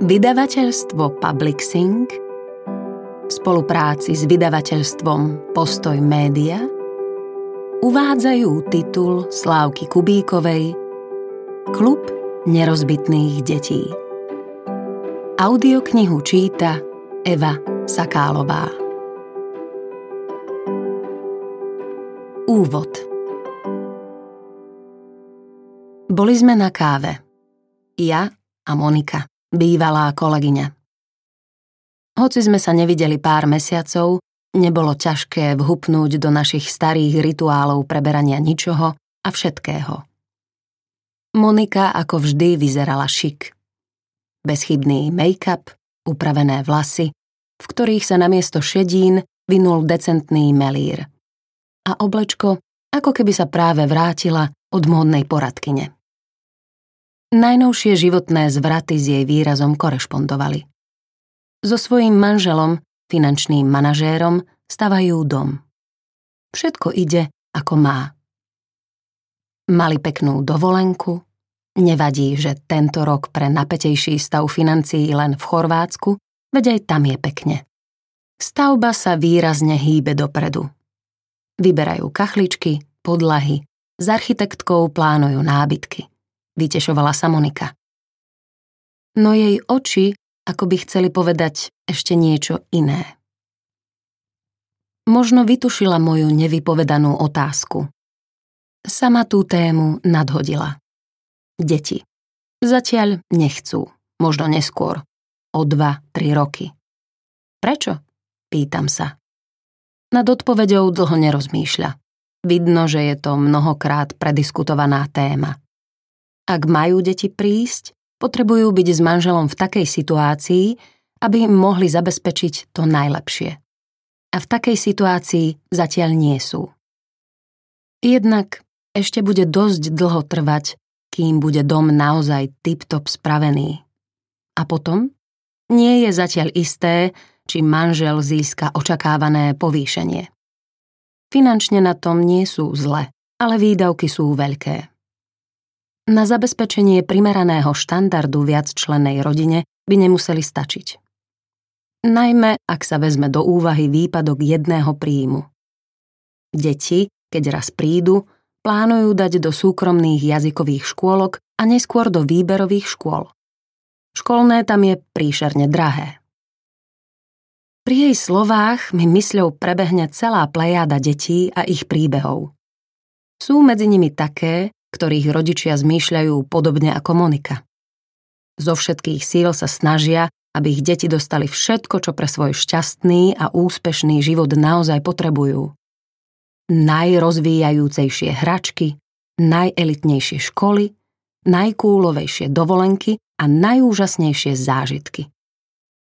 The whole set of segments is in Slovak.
Vydavateľstvo Publixing v spolupráci s vydavateľstvom Postoj Média uvádzajú titul Slávky Kubíkovej Klub nerozbitných detí. Audioknihu číta Eva Sakálová. Úvod Boli sme na káve. Ja a Monika, bývalá kolegyňa. Hoci sme sa nevideli pár mesiacov, nebolo ťažké vhupnúť do našich starých rituálov preberania ničoho a všetkého. Monika ako vždy vyzerala šik. Bezchybný make-up, upravené vlasy, v ktorých sa namiesto šedín vynul decentný melír. A oblečko, ako keby sa práve vrátila od módnej poradkyne. Najnovšie životné zvraty s jej výrazom korešpondovali. So svojím manželom, finančným manažérom, stavajú dom. Všetko ide, ako má. Mali peknú dovolenku, nevadí, že tento rok pre napetejší stav financií len v Chorvátsku, veď aj tam je pekne. Stavba sa výrazne hýbe dopredu. Vyberajú kachličky, podlahy, s architektkou plánujú nábytky vytešovala sa Monika. No jej oči, ako by chceli povedať ešte niečo iné. Možno vytušila moju nevypovedanú otázku. Sama tú tému nadhodila. Deti. Zatiaľ nechcú, možno neskôr. O dva, tri roky. Prečo? Pýtam sa. Nad odpovedou dlho nerozmýšľa. Vidno, že je to mnohokrát prediskutovaná téma. Ak majú deti prísť, potrebujú byť s manželom v takej situácii, aby im mohli zabezpečiť to najlepšie. A v takej situácii zatiaľ nie sú. Jednak ešte bude dosť dlho trvať, kým bude dom naozaj tip-top spravený. A potom? Nie je zatiaľ isté, či manžel získa očakávané povýšenie. Finančne na tom nie sú zle, ale výdavky sú veľké. Na zabezpečenie primeraného štandardu viacčlennej rodine by nemuseli stačiť. Najmä, ak sa vezme do úvahy výpadok jedného príjmu. Deti, keď raz prídu, plánujú dať do súkromných jazykových škôlok a neskôr do výberových škôl. Školné tam je príšerne drahé. Pri jej slovách mi mysľou prebehne celá plejáda detí a ich príbehov. Sú medzi nimi také, ktorých rodičia zmýšľajú podobne ako Monika. Zo všetkých síl sa snažia, aby ich deti dostali všetko, čo pre svoj šťastný a úspešný život naozaj potrebujú. Najrozvíjajúcejšie hračky, najelitnejšie školy, najkúlovejšie dovolenky a najúžasnejšie zážitky.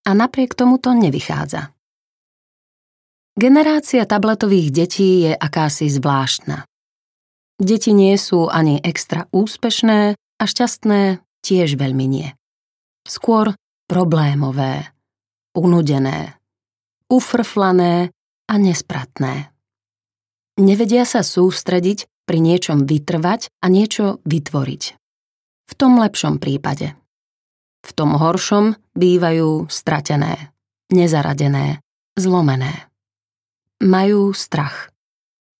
A napriek tomu to nevychádza. Generácia tabletových detí je akási zvláštna. Deti nie sú ani extra úspešné a šťastné tiež veľmi nie. Skôr problémové, unudené, ufrflané a nespratné. Nevedia sa sústrediť, pri niečom vytrvať a niečo vytvoriť. V tom lepšom prípade. V tom horšom bývajú stratené, nezaradené, zlomené. Majú strach.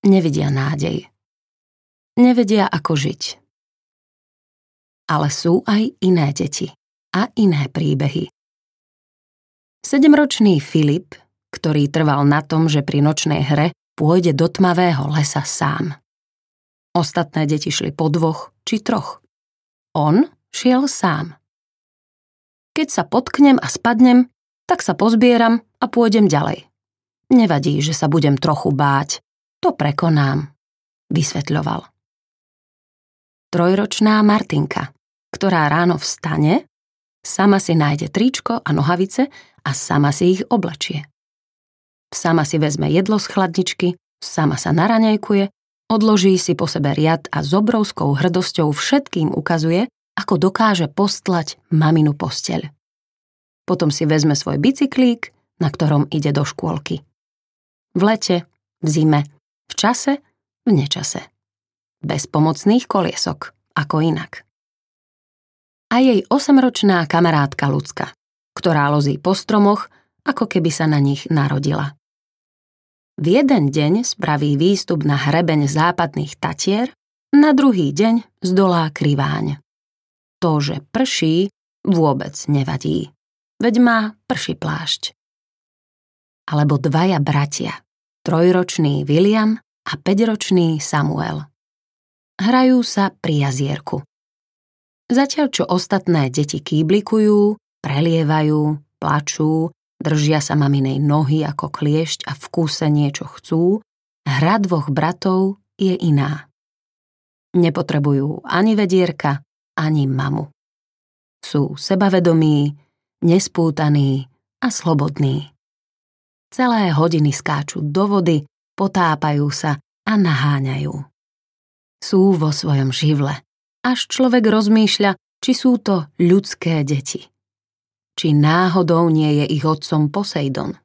Nevidia nádej nevedia ako žiť. Ale sú aj iné deti a iné príbehy. Sedemročný Filip, ktorý trval na tom, že pri nočnej hre pôjde do tmavého lesa sám. Ostatné deti šli po dvoch či troch. On šiel sám. Keď sa potknem a spadnem, tak sa pozbieram a pôjdem ďalej. Nevadí, že sa budem trochu báť. To prekonám, vysvetľoval trojročná Martinka, ktorá ráno vstane, sama si nájde tričko a nohavice a sama si ich oblečie. Sama si vezme jedlo z chladničky, sama sa naraňajkuje, odloží si po sebe riad a s obrovskou hrdosťou všetkým ukazuje, ako dokáže postlať maminu posteľ. Potom si vezme svoj bicyklík, na ktorom ide do škôlky. V lete, v zime, v čase, v nečase bez pomocných koliesok, ako inak. a jej osemročná kamarátka Lucka, ktorá lozí po stromoch, ako keby sa na nich narodila. V jeden deň spraví výstup na hrebeň západných Tatier, na druhý deň zdolá kriváň. To, že prší, vôbec nevadí. Veď má prší plášť. Alebo dvaja bratia, trojročný William a päťročný Samuel. Hrajú sa pri jazierku. Zatiaľ čo ostatné deti kýblikujú, prelievajú, plačú, držia sa maminej nohy ako kliešť a v kúse niečo chcú, hra dvoch bratov je iná. Nepotrebujú ani vedierka, ani mamu. Sú sebavedomí, nespútaní a slobodní. Celé hodiny skáču do vody, potápajú sa a naháňajú. Sú vo svojom živle až človek rozmýšľa, či sú to ľudské deti. Či náhodou nie je ich otcom Poseidon.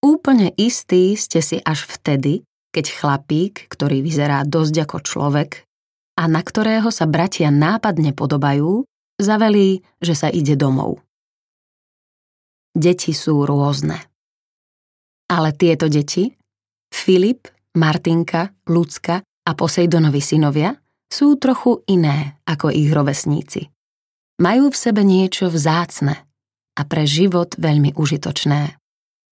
Úplne istý ste si až vtedy, keď chlapík, ktorý vyzerá dosť ako človek a na ktorého sa bratia nápadne podobajú, zavelí, že sa ide domov. Deti sú rôzne. Ale tieto deti, Filip, Martinka, Lucka a Poseidonovi synovia, sú trochu iné ako ich rovesníci. Majú v sebe niečo vzácne a pre život veľmi užitočné.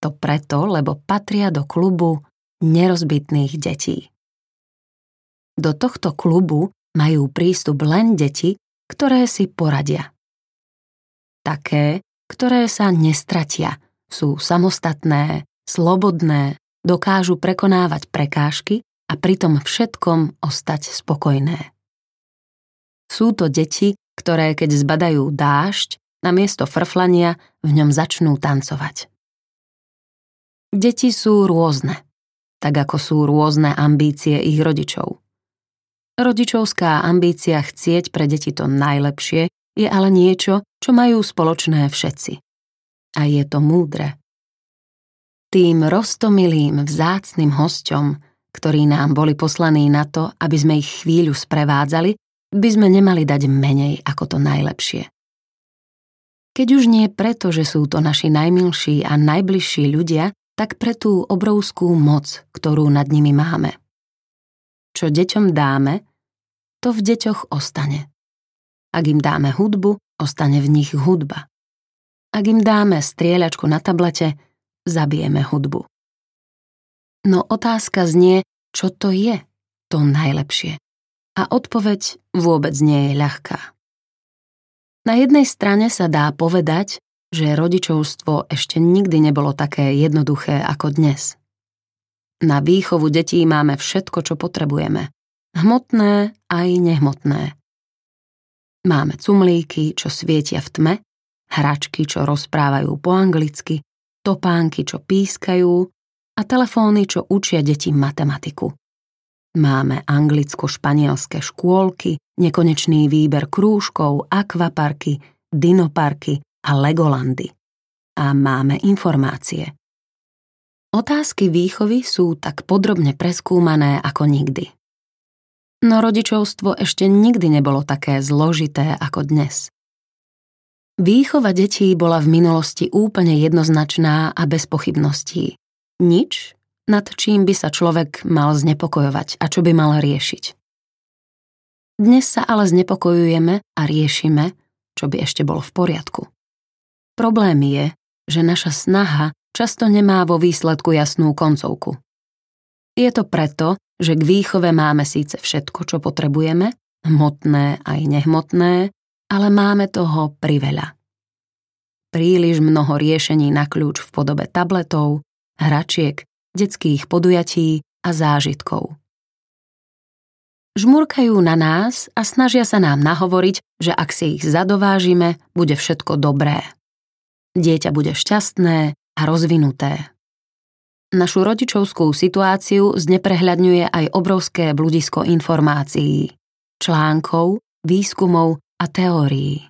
To preto, lebo patria do klubu nerozbitných detí. Do tohto klubu majú prístup len deti, ktoré si poradia. Také, ktoré sa nestratia, sú samostatné, slobodné, dokážu prekonávať prekážky a pritom všetkom ostať spokojné. Sú to deti, ktoré keď zbadajú dážď, namiesto frflania v ňom začnú tancovať. Deti sú rôzne, tak ako sú rôzne ambície ich rodičov. Rodičovská ambícia chcieť pre deti to najlepšie je ale niečo, čo majú spoločné všetci. A je to múdre. Tým rostomilým vzácným hosťom, ktorí nám boli poslaní na to, aby sme ich chvíľu sprevádzali, by sme nemali dať menej ako to najlepšie. Keď už nie preto, že sú to naši najmilší a najbližší ľudia, tak pre tú obrovskú moc, ktorú nad nimi máme. Čo deťom dáme, to v deťoch ostane. Ak im dáme hudbu, ostane v nich hudba. Ak im dáme strieľačku na tablete, zabijeme hudbu. No otázka znie, čo to je to najlepšie. A odpoveď vôbec nie je ľahká. Na jednej strane sa dá povedať, že rodičovstvo ešte nikdy nebolo také jednoduché ako dnes. Na výchovu detí máme všetko, čo potrebujeme. Hmotné aj nehmotné. Máme cumlíky, čo svietia v tme, hračky, čo rozprávajú po anglicky, topánky, čo pískajú a telefóny, čo učia deti matematiku. Máme anglicko-španielské škôlky, nekonečný výber krúžkov, akvaparky, dinoparky a legolandy. A máme informácie. Otázky výchovy sú tak podrobne preskúmané ako nikdy. No rodičovstvo ešte nikdy nebolo také zložité ako dnes. Výchova detí bola v minulosti úplne jednoznačná a bez pochybností. Nič, nad čím by sa človek mal znepokojovať a čo by mal riešiť. Dnes sa ale znepokojujeme a riešime, čo by ešte bolo v poriadku. Problém je, že naša snaha často nemá vo výsledku jasnú koncovku. Je to preto, že k výchove máme síce všetko, čo potrebujeme, hmotné aj nehmotné, ale máme toho priveľa. Príliš mnoho riešení na kľúč v podobe tabletov, hračiek, detských podujatí a zážitkov. Žmurkajú na nás a snažia sa nám nahovoriť, že ak si ich zadovážime, bude všetko dobré. Dieťa bude šťastné a rozvinuté. Našu rodičovskú situáciu zneprehľadňuje aj obrovské bludisko informácií, článkov, výskumov a teórií.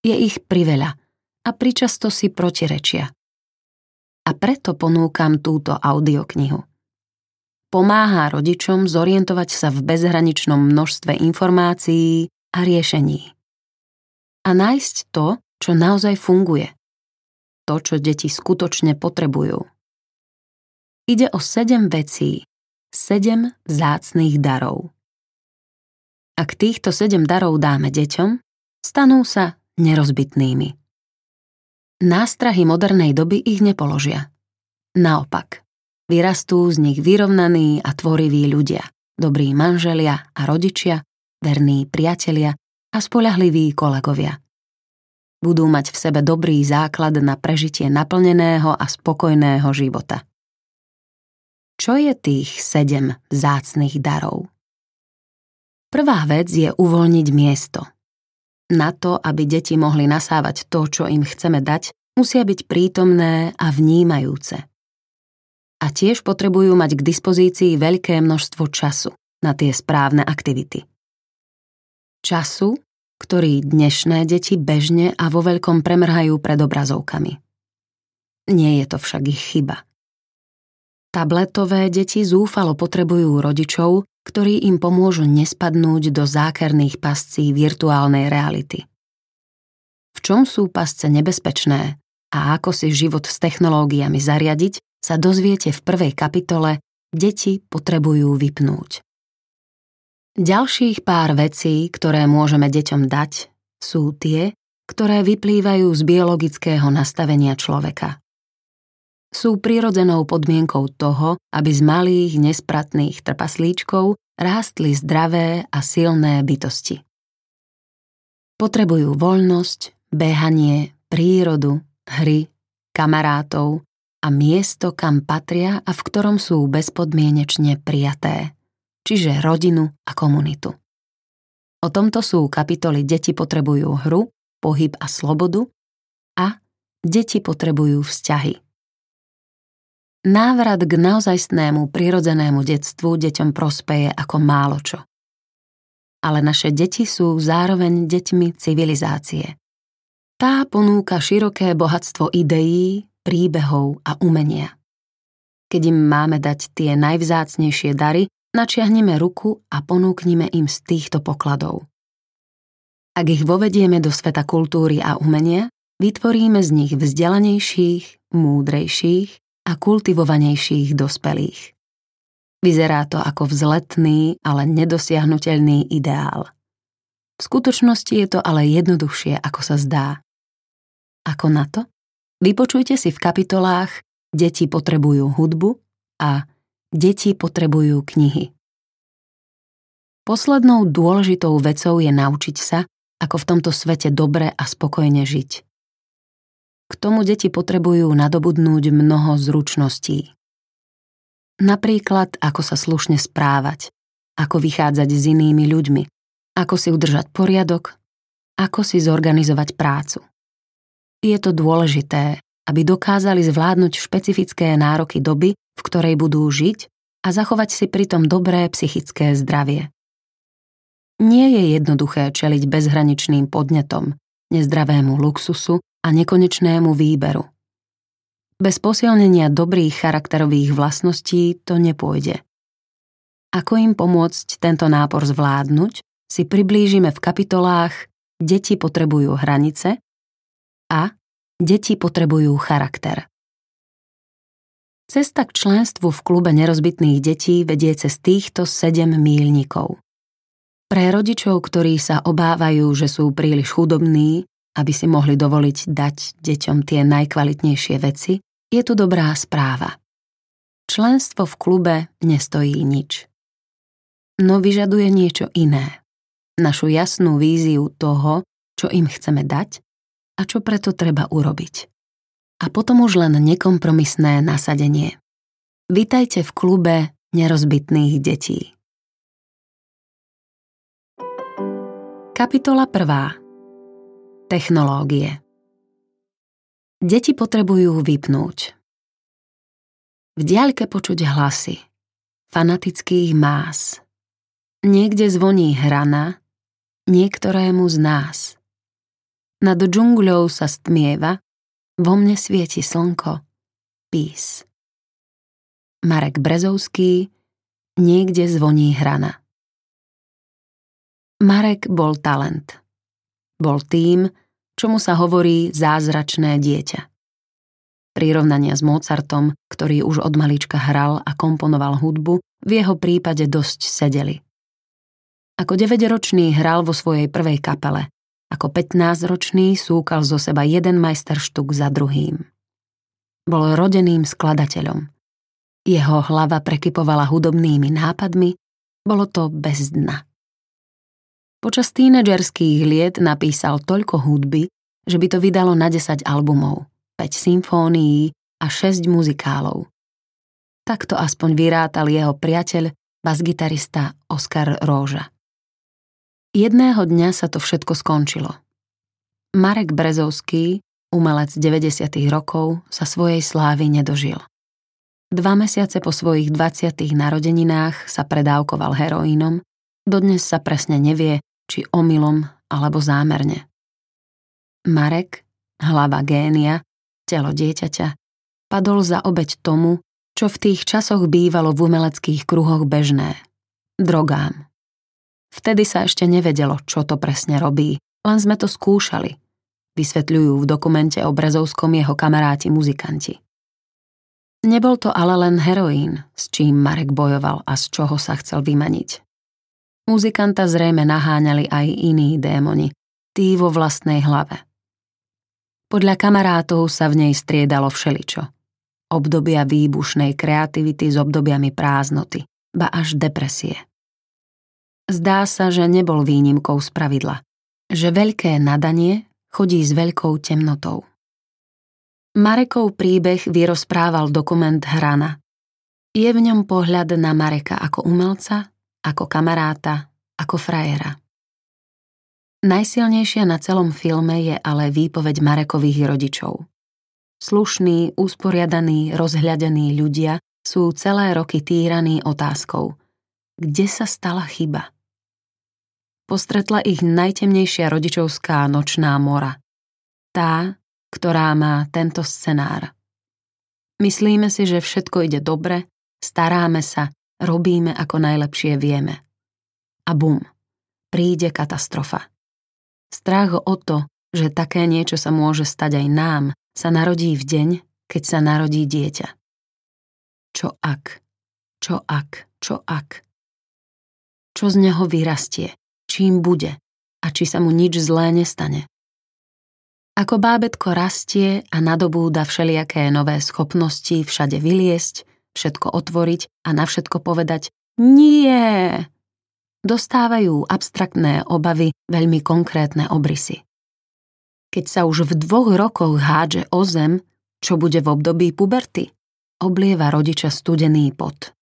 Je ich priveľa a pričasto si protirečia a preto ponúkam túto audioknihu. Pomáha rodičom zorientovať sa v bezhraničnom množstve informácií a riešení. a nájsť to, čo naozaj funguje. To, čo deti skutočne potrebujú. Ide o sedem vecí, sedem vzácných darov. Ak týchto sedem darov dáme deťom, stanú sa nerozbitnými. Nástrahy modernej doby ich nepoložia. Naopak, vyrastú z nich vyrovnaní a tvoriví ľudia, dobrí manželia a rodičia, verní priatelia a spolahliví kolegovia. Budú mať v sebe dobrý základ na prežitie naplneného a spokojného života. Čo je tých sedem zácných darov? Prvá vec je uvoľniť miesto. Na to, aby deti mohli nasávať to, čo im chceme dať, musia byť prítomné a vnímajúce a tiež potrebujú mať k dispozícii veľké množstvo času na tie správne aktivity. Času, ktorý dnešné deti bežne a vo veľkom premrhajú pred obrazovkami. Nie je to však ich chyba. Tabletové deti zúfalo potrebujú rodičov, ktorí im pomôžu nespadnúť do zákerných pascí virtuálnej reality. V čom sú pasce nebezpečné a ako si život s technológiami zariadiť, sa dozviete v prvej kapitole Deti potrebujú vypnúť. Ďalších pár vecí, ktoré môžeme deťom dať, sú tie, ktoré vyplývajú z biologického nastavenia človeka. Sú prirodzenou podmienkou toho, aby z malých, nespratných trpaslíčkov rástli zdravé a silné bytosti. Potrebujú voľnosť, behanie, prírodu, hry, kamarátov, a miesto, kam patria a v ktorom sú bezpodmienečne prijaté, čiže rodinu a komunitu. O tomto sú kapitoly Deti potrebujú hru, pohyb a slobodu a Deti potrebujú vzťahy. Návrat k naozajstnému prirodzenému detstvu deťom prospeje ako málo čo. Ale naše deti sú zároveň deťmi civilizácie. Tá ponúka široké bohatstvo ideí, príbehov a umenia. Keď im máme dať tie najvzácnejšie dary, načiahneme ruku a ponúknime im z týchto pokladov. Ak ich vovedieme do sveta kultúry a umenia, vytvoríme z nich vzdelanejších, múdrejších a kultivovanejších dospelých. Vyzerá to ako vzletný, ale nedosiahnutelný ideál. V skutočnosti je to ale jednoduchšie, ako sa zdá. Ako na to? Vypočujte si v kapitolách Deti potrebujú hudbu a Deti potrebujú knihy. Poslednou dôležitou vecou je naučiť sa, ako v tomto svete dobre a spokojne žiť. K tomu deti potrebujú nadobudnúť mnoho zručností. Napríklad, ako sa slušne správať, ako vychádzať s inými ľuďmi, ako si udržať poriadok, ako si zorganizovať prácu. Je to dôležité, aby dokázali zvládnuť špecifické nároky doby, v ktorej budú žiť a zachovať si pritom dobré psychické zdravie. Nie je jednoduché čeliť bezhraničným podnetom, nezdravému luxusu a nekonečnému výberu. Bez posilnenia dobrých charakterových vlastností to nepôjde. Ako im pomôcť tento nápor zvládnuť, si priblížime v kapitolách Deti potrebujú hranice a deti potrebujú charakter. Cesta k členstvu v klube nerozbitných detí vedie cez týchto sedem míľnikov. Pre rodičov, ktorí sa obávajú, že sú príliš chudobní, aby si mohli dovoliť dať deťom tie najkvalitnejšie veci, je tu dobrá správa. Členstvo v klube nestojí nič. No vyžaduje niečo iné. Našu jasnú víziu toho, čo im chceme dať a čo preto treba urobiť. A potom už len nekompromisné nasadenie. Vítajte v klube nerozbitných detí. Kapitola 1. Technológie Deti potrebujú vypnúť. V diaľke počuť hlasy, fanatických más. Niekde zvoní hrana, niektorému z nás – nad džungľou sa stmieva, vo mne svieti slnko, pís. Marek Brezovský, niekde zvoní hrana. Marek bol talent. Bol tým, čomu sa hovorí zázračné dieťa. Prirovnania s Mozartom, ktorý už od malička hral a komponoval hudbu, v jeho prípade dosť sedeli. Ako 9-ročný hral vo svojej prvej kapele, ako 15-ročný súkal zo seba jeden majsterštuk za druhým. Bol rodeným skladateľom. Jeho hlava prekypovala hudobnými nápadmi, bolo to bez dna. Počas tínedžerských liet napísal toľko hudby, že by to vydalo na 10 albumov, 5 symfónií a 6 muzikálov. Takto aspoň vyrátal jeho priateľ, basgitarista Oskar Róža. Jedného dňa sa to všetko skončilo. Marek Brezovský, umelec 90. rokov, sa svojej slávy nedožil. Dva mesiace po svojich 20. narodeninách sa predávkoval heroínom, dodnes sa presne nevie, či omylom alebo zámerne. Marek, hlava génia, telo dieťaťa, padol za obeď tomu, čo v tých časoch bývalo v umeleckých kruhoch bežné. Drogám. Vtedy sa ešte nevedelo, čo to presne robí, len sme to skúšali. Vysvetľujú v dokumente o Brezovskom jeho kamaráti muzikanti. Nebol to ale len heroín, s čím Marek bojoval a z čoho sa chcel vymaniť. Muzikanta zrejme naháňali aj iní démoni, tí vo vlastnej hlave. Podľa kamarátov sa v nej striedalo všeličo. Obdobia výbušnej kreativity s obdobiami prázdnoty, ba až depresie. Zdá sa, že nebol výnimkou z pravidla, že veľké nadanie chodí s veľkou temnotou. Marekov príbeh vyrozprával dokument Hrana. Je v ňom pohľad na Mareka ako umelca ako kamaráta, ako frajera. Najsilnejšia na celom filme je ale výpoveď Marekových rodičov. Slušní, usporiadaní, rozhľadení ľudia sú celé roky týraní otázkou Kde sa stala chyba? Postretla ich najtemnejšia rodičovská nočná mora. Tá, ktorá má tento scenár. Myslíme si, že všetko ide dobre, staráme sa, robíme ako najlepšie vieme. A bum, príde katastrofa. Strach o to, že také niečo sa môže stať aj nám, sa narodí v deň, keď sa narodí dieťa. Čo ak? Čo ak? Čo ak? Čo z neho vyrastie? Čím bude? A či sa mu nič zlé nestane? Ako bábetko rastie a nadobúda všelijaké nové schopnosti všade vyliesť, všetko otvoriť a na všetko povedať nie. Dostávajú abstraktné obavy veľmi konkrétne obrysy. Keď sa už v dvoch rokoch hádže o zem, čo bude v období puberty, oblieva rodiča studený pot.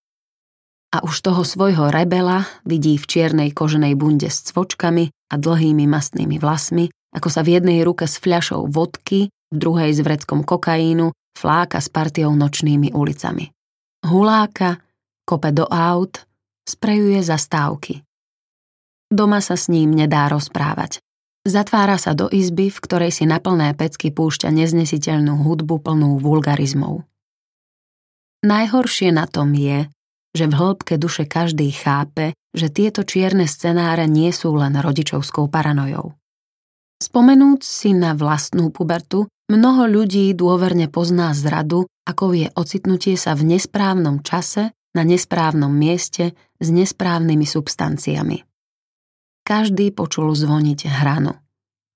A už toho svojho rebela vidí v čiernej koženej bunde s cvočkami a dlhými mastnými vlasmi, ako sa v jednej ruke s fľašou vodky, v druhej s vreckom kokaínu fláka s partiou nočnými ulicami huláka, kope do aut, sprejuje zastávky. Doma sa s ním nedá rozprávať. Zatvára sa do izby, v ktorej si na plné pecky púšťa neznesiteľnú hudbu plnú vulgarizmov. Najhoršie na tom je, že v hĺbke duše každý chápe, že tieto čierne scenáre nie sú len rodičovskou paranojou. Spomenúc si na vlastnú pubertu, mnoho ľudí dôverne pozná zradu ako je ocitnutie sa v nesprávnom čase, na nesprávnom mieste, s nesprávnymi substanciami. Každý počul zvoniť hranu.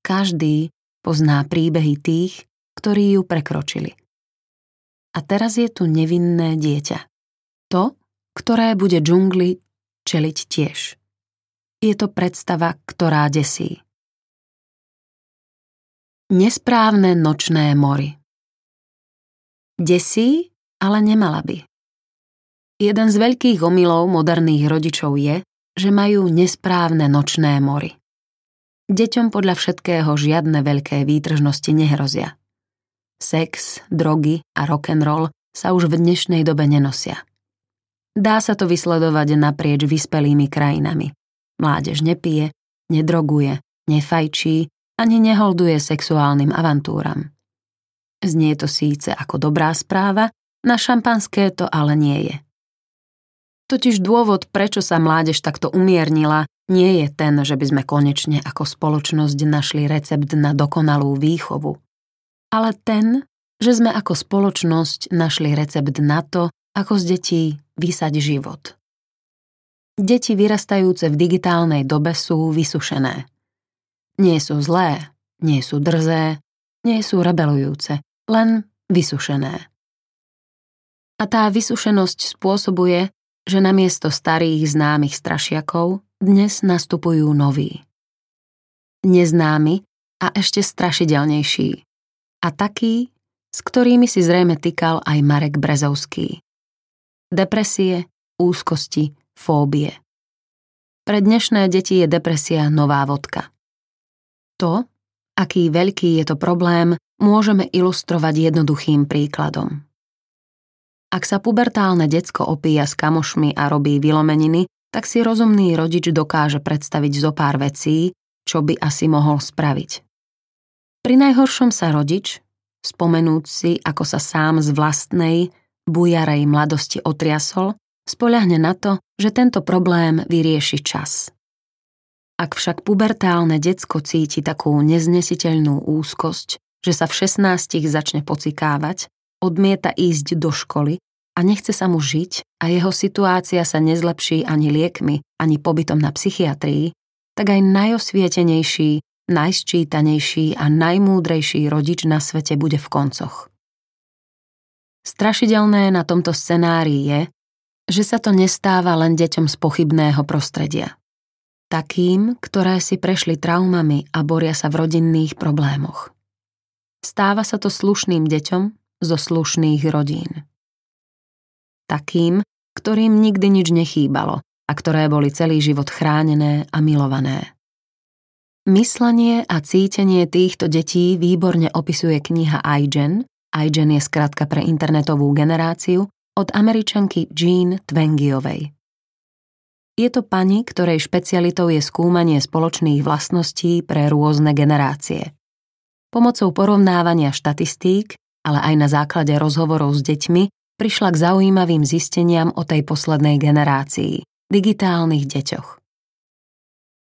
Každý pozná príbehy tých, ktorí ju prekročili. A teraz je tu nevinné dieťa. To, ktoré bude džungli čeliť tiež. Je to predstava, ktorá desí. Nesprávne nočné mory Desí, ale nemala by. Jeden z veľkých omylov moderných rodičov je, že majú nesprávne nočné mory. Deťom podľa všetkého žiadne veľké výtržnosti nehrozia. Sex, drogy a rock'n'roll sa už v dnešnej dobe nenosia. Dá sa to vysledovať naprieč vyspelými krajinami. Mládež nepije, nedroguje, nefajčí ani neholduje sexuálnym avantúram. Znie to síce ako dobrá správa, na šampanské to ale nie je. Totiž dôvod, prečo sa mládež takto umiernila, nie je ten, že by sme konečne ako spoločnosť našli recept na dokonalú výchovu, ale ten, že sme ako spoločnosť našli recept na to, ako z detí vysať život. Deti vyrastajúce v digitálnej dobe sú vysušené. Nie sú zlé, nie sú drzé, nie sú rebelujúce, len vysušené. A tá vysušenosť spôsobuje, že namiesto starých známych strašiakov dnes nastupujú noví. Neznámi a ešte strašidelnejší. A takí, s ktorými si zrejme týkal aj Marek Brezovský. Depresie, úzkosti, fóbie. Pre dnešné deti je depresia nová vodka. To, aký veľký je to problém, môžeme ilustrovať jednoduchým príkladom. Ak sa pubertálne decko opíja s kamošmi a robí vylomeniny, tak si rozumný rodič dokáže predstaviť zo pár vecí, čo by asi mohol spraviť. Pri najhoršom sa rodič, spomenúť si, ako sa sám z vlastnej, bujarej mladosti otriasol, spoľahne na to, že tento problém vyrieši čas. Ak však pubertálne decko cíti takú neznesiteľnú úzkosť, že sa v 16 začne pocikávať, odmieta ísť do školy a nechce sa mu žiť a jeho situácia sa nezlepší ani liekmi, ani pobytom na psychiatrii, tak aj najosvietenejší, najsčítanejší a najmúdrejší rodič na svete bude v koncoch. Strašidelné na tomto scenárii je, že sa to nestáva len deťom z pochybného prostredia. Takým, ktoré si prešli traumami a boria sa v rodinných problémoch. Stáva sa to slušným deťom, zo slušných rodín. Takým, ktorým nikdy nič nechýbalo a ktoré boli celý život chránené a milované. Myslenie a cítenie týchto detí výborne opisuje kniha iGen, iGen je skratka pre internetovú generáciu, od američanky Jean Twengiovej. Je to pani, ktorej špecialitou je skúmanie spoločných vlastností pre rôzne generácie. Pomocou porovnávania štatistík ale aj na základe rozhovorov s deťmi prišla k zaujímavým zisteniam o tej poslednej generácii, digitálnych deťoch.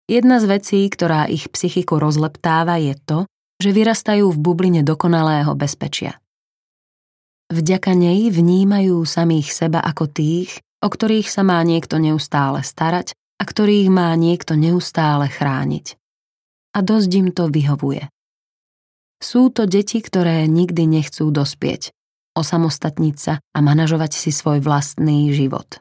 Jedna z vecí, ktorá ich psychiku rozleptáva, je to, že vyrastajú v bubline dokonalého bezpečia. Vďaka nej vnímajú samých seba ako tých, o ktorých sa má niekto neustále starať a ktorých má niekto neustále chrániť. A dosť im to vyhovuje. Sú to deti, ktoré nikdy nechcú dospieť, osamostatniť sa a manažovať si svoj vlastný život.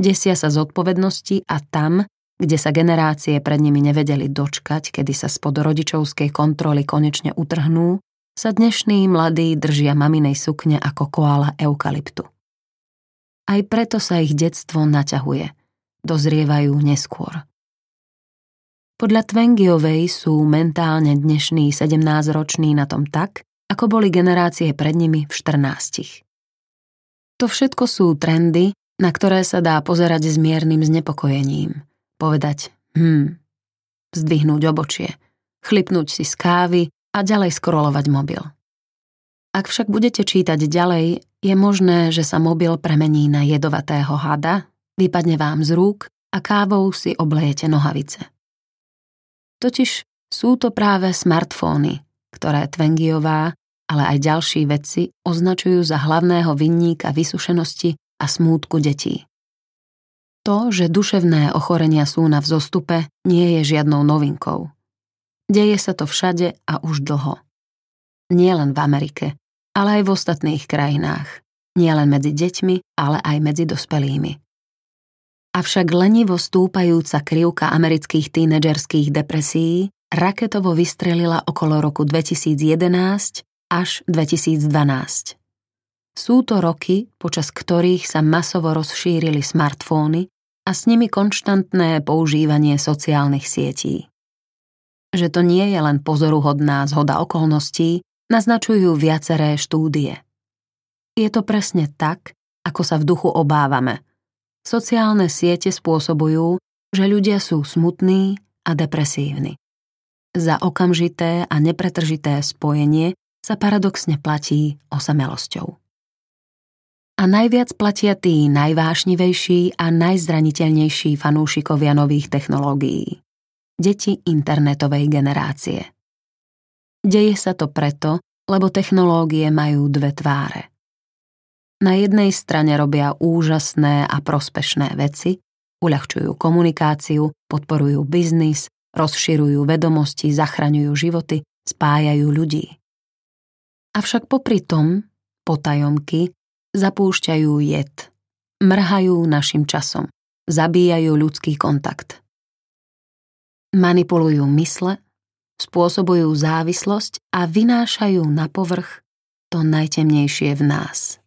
Desia sa zodpovednosti a tam, kde sa generácie pred nimi nevedeli dočkať, kedy sa spod rodičovskej kontroly konečne utrhnú, sa dnešní mladí držia maminej sukne ako koala eukalyptu. Aj preto sa ich detstvo naťahuje. Dozrievajú neskôr. Podľa Twengiovej sú mentálne dnešní 17-roční na tom tak, ako boli generácie pred nimi v 14. To všetko sú trendy, na ktoré sa dá pozerať s miernym znepokojením. Povedať hm, zdvihnúť obočie, chlipnúť si z kávy a ďalej skrolovať mobil. Ak však budete čítať ďalej, je možné, že sa mobil premení na jedovatého hada, vypadne vám z rúk a kávou si oblejete nohavice. Totiž sú to práve smartfóny, ktoré Twengiová, ale aj ďalší vedci označujú za hlavného vinníka vysušenosti a smútku detí. To, že duševné ochorenia sú na vzostupe, nie je žiadnou novinkou. Deje sa to všade a už dlho. Nie len v Amerike, ale aj v ostatných krajinách. Nie len medzi deťmi, ale aj medzi dospelými. Avšak lenivo stúpajúca krivka amerických tínedžerských depresí raketovo vystrelila okolo roku 2011 až 2012. Sú to roky, počas ktorých sa masovo rozšírili smartfóny a s nimi konštantné používanie sociálnych sietí. Že to nie je len pozoruhodná zhoda okolností, naznačujú viaceré štúdie. Je to presne tak, ako sa v duchu obávame – Sociálne siete spôsobujú, že ľudia sú smutní a depresívni. Za okamžité a nepretržité spojenie sa paradoxne platí osamelosťou. A najviac platia tí najvášnivejší a najzraniteľnejší fanúšikovia nových technológií. Deti internetovej generácie. Deje sa to preto, lebo technológie majú dve tváre. Na jednej strane robia úžasné a prospešné veci, uľahčujú komunikáciu, podporujú biznis, rozširujú vedomosti, zachraňujú životy, spájajú ľudí. Avšak popri tom, potajomky, zapúšťajú jed, mrhajú našim časom, zabíjajú ľudský kontakt. Manipulujú mysle, spôsobujú závislosť a vynášajú na povrch to najtemnejšie v nás.